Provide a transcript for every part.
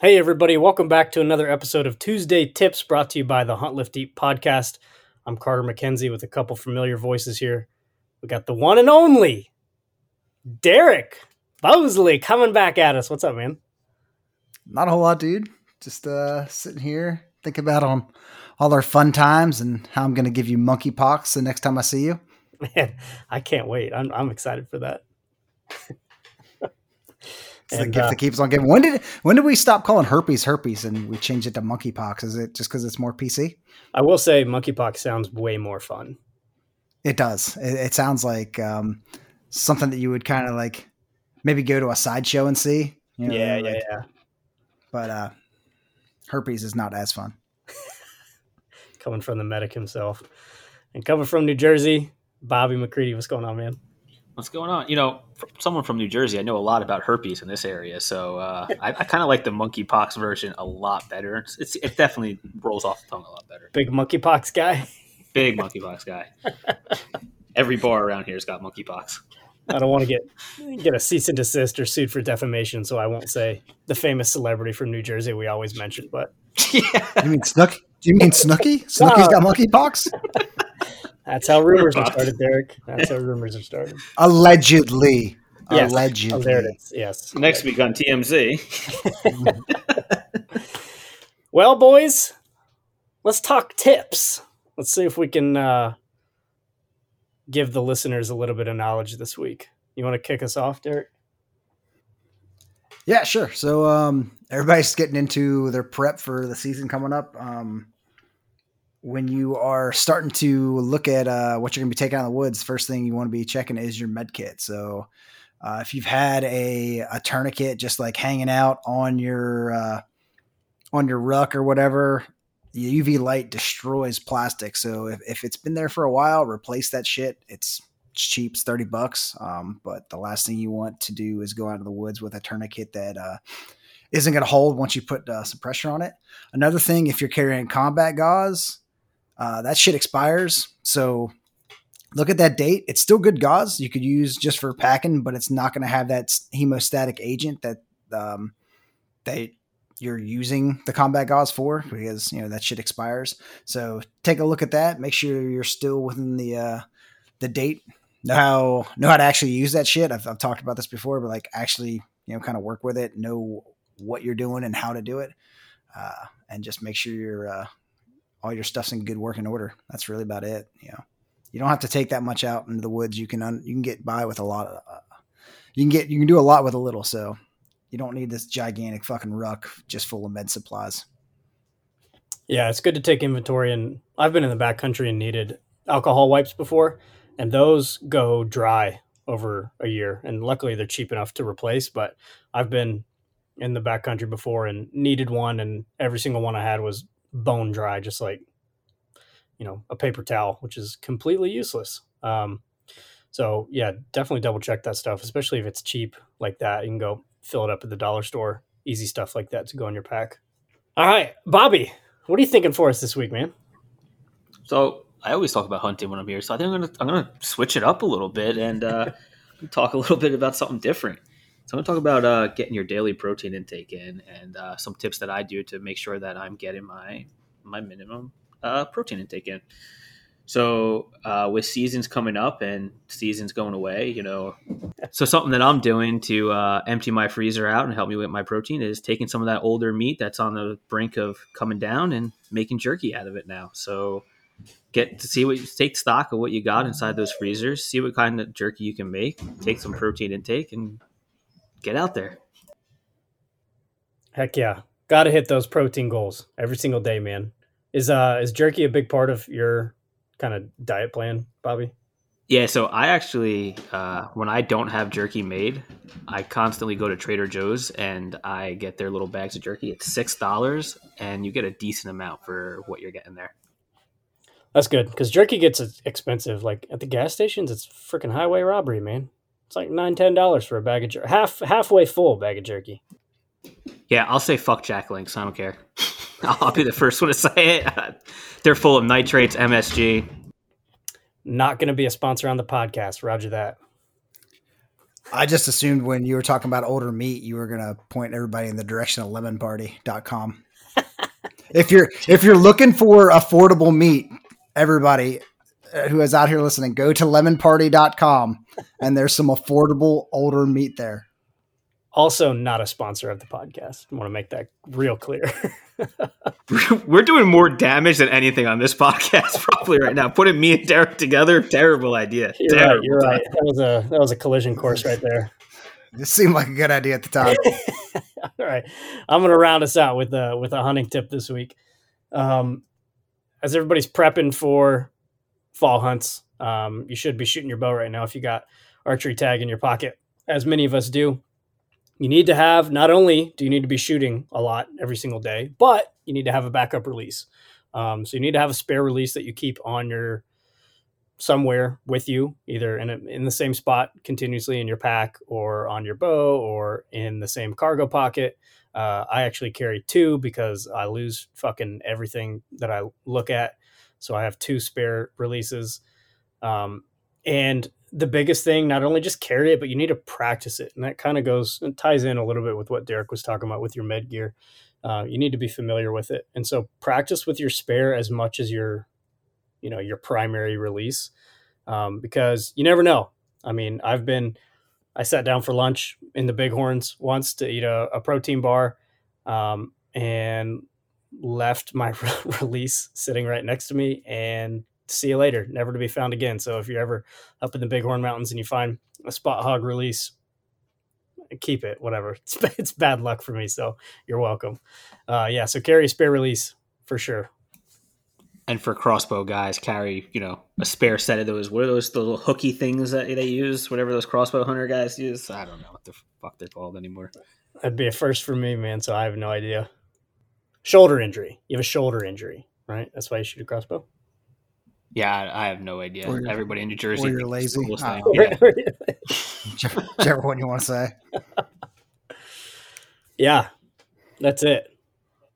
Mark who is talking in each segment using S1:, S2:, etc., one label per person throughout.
S1: Hey, everybody, welcome back to another episode of Tuesday Tips brought to you by the Hunt Lift Eat podcast. I'm Carter McKenzie with a couple familiar voices here. We got the one and only Derick Bosley coming back at us. What's up, man?
S2: Not a whole lot, dude. Just uh, sitting here thinking about on all our fun times and how I'm going to give you monkeypox the next time I see you.
S1: Man, I can't wait. I'm, I'm excited for that.
S2: It's the gift uh, that keeps on giving. When did when did we stop calling herpes herpes and we changed it to monkeypox? Is it just because it's more PC?
S1: I will say monkeypox sounds way more fun.
S2: It does. It, it sounds like um, something that you would kind of like maybe go to a sideshow and see.
S1: You know, yeah, like, yeah, yeah.
S2: But uh, herpes is not as fun.
S1: coming from the medic himself, and coming from New Jersey, Bobby McCready. What's going on, man?
S3: What's going on? You know, someone from New Jersey, I know a lot about herpes in this area, so uh, I, I kind of like the monkeypox version a lot better. It's, it's, it definitely rolls off the tongue a lot better.
S1: Big monkeypox guy.
S3: Big monkeypox guy. Every bar around here's got monkeypox.
S1: I don't want to get get a cease and desist or sued for defamation, so I won't say the famous celebrity from New Jersey we always mention. But
S2: yeah. you mean Snook? Do you mean Snooki? Snooki's got monkeypox.
S1: That's how rumors are started, Derick. That's how rumors are started.
S2: Allegedly.
S1: Yes.
S2: Allegedly.
S1: Oh, there it is. Yes.
S3: Next week on TMZ.
S1: well, boys, let's talk tips. Let's see if we can uh, give the listeners a little bit of knowledge this week. You want to kick us off, Derick?
S2: Yeah, sure. So um, everybody's getting into their prep for the season coming up. Um, when you are starting to look at uh, what you're going to be taking out of the woods, first thing you want to be checking is your med kit. So uh, if you've had a, a tourniquet just like hanging out on your uh, on your ruck or whatever, the UV light destroys plastic. So if, if it's been there for a while, replace that shit. It's cheap, it's 30 bucks. Um, but the last thing you want to do is go out of the woods with a tourniquet that uh, isn't going to hold once you put uh, some pressure on it. Another thing, if you're carrying combat gauze, uh, that shit expires. So look at that date. It's still good gauze you could use just for packing, but it's not going to have that hemostatic agent that um, they you're using the combat gauze for because you know that shit expires. So take a look at that. Make sure you're still within the uh, the date. Know how know how to actually use that shit. I've, I've talked about this before, but like actually you know kind of work with it, know what you're doing and how to do it, uh, and just make sure you're uh, all your stuff's in good working order. That's really about it. You know, you don't have to take that much out into the woods. You can un, you can get by with a lot of. Uh, you can get you can do a lot with a little. So you don't need this gigantic fucking ruck just full of med supplies.
S1: Yeah, it's good to take inventory. And I've been in the backcountry and needed alcohol wipes before, and those go dry over a year. And luckily, they're cheap enough to replace. But I've been in the backcountry before and needed one, and every single one I had was bone dry, just like you know a paper towel, which is completely useless. Um, so yeah, definitely double check that stuff, especially if it's cheap like that. You can go fill it up at the dollar store. Easy stuff like that to go in your pack. All right, Bobby, what are you thinking for us this week, man?
S3: So I always talk about hunting when I'm here, so I think I'm gonna I'm gonna switch it up a little bit and uh, talk a little bit about something different. So I'm going to talk about uh, getting your daily protein intake in and uh, some tips that I do to make sure that I'm getting my my minimum uh, protein intake in. So uh, with seasons coming up and seasons going away, you know, so something that I'm doing to uh, empty my freezer out and help me with my protein is taking some of that older meat that's on the brink of coming down and making jerky out of it now. So get to see what you take stock of what you got inside those freezers, see what kind of jerky you can make, take some protein intake, and get out there.
S1: Heck yeah. Got to hit those protein goals every single day, man. Is uh is jerky a big part of your kind of diet plan, Bobby?
S3: Yeah, so I actually, uh, when I don't have jerky made, I constantly go to Trader Joe's and I get their little bags of jerky. It's six dollars, and you get a decent amount for what you're getting there.
S1: That's good because jerky gets expensive. Like at the gas stations, it's freaking highway robbery, man. It's like nine, ten dollars for a bag of jerky, half halfway full bag of jerky.
S3: Yeah, I'll say fuck Jack Links. I don't care. I'll be the first one to say it. They're full of nitrates, MSG.
S1: Not going to be a sponsor on the podcast. Roger that.
S2: I just assumed when you were talking about older meat, you were going to point everybody in the direction of lemonparty.com. if you're if you're looking for affordable meat, everybody who is out here listening, go to lemonparty.com and there's some affordable older meat there.
S1: Also, not a sponsor of the podcast. I want to make that real clear.
S3: We're doing more damage than anything on this podcast probably right now. Putting me and Derick together, terrible idea.
S1: You're
S3: terrible.
S1: right. You're right. That was a that was a collision course right there.
S2: This seemed like a good idea at the time.
S1: All right, I'm going to round us out with a with a hunting tip this week. Um, as everybody's prepping for fall hunts, um, you should be shooting your bow right now if you got archery tag in your pocket, as many of us do. You need to have not only do you need to be shooting a lot every single day, but you need to have a backup release. Um, so you need to have a spare release that you keep on your somewhere with you, either in a, in the same spot continuously in your pack, or on your bow, or in the same cargo pocket. Uh, I actually carry two because I lose fucking everything that I look at. So I have two spare releases. Um, and the biggest thing, not only just carry it, but you need to practice it. And that kind of goes and ties in a little bit with what Derick was talking about with your med gear. Uh, you need to be familiar with it. And so practice with your spare as much as your, you know, your primary release, um, because you never know. I mean, I've been, I sat down for lunch in the Bighorns once to eat a, a protein bar, um, and left my release sitting right next to me and see you later, never to be found again. So if you're ever up in the Bighorn Mountains and you find a Spot Hogg release, keep it, whatever. It's, it's bad luck for me. So you're welcome. Uh, yeah. So carry a spare release for sure.
S3: And for crossbow guys, carry you know a spare set of those. What are those little hooky things that they use? Whatever those crossbow hunter guys use. I don't know what the fuck they're called anymore.
S1: That'd be a first for me, man. So I have no idea. Shoulder injury. You have a shoulder injury, right? That's why you shoot a crossbow.
S3: Yeah, I, I have no idea.
S2: Or
S3: Everybody in New Jersey.
S2: or you're
S3: thinks it's the
S2: lazy.
S3: coolest
S2: I
S3: thing.
S2: don't.
S3: Yeah.
S2: whichever, whichever one you want to say.
S1: yeah, that's it.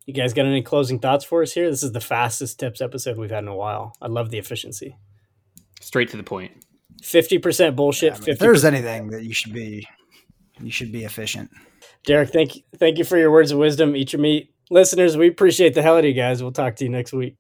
S1: You guys got any closing thoughts for us here? This is the fastest tips episode we've had in a while. I love the efficiency.
S3: Straight to the point.
S1: Fifty percent bullshit.
S2: I mean, if there's anything that you should be, you should be efficient.
S1: Derick, thank you, thank you for your words of wisdom. Eat your meat, listeners. We appreciate the hell out of you guys. We'll talk to you next week.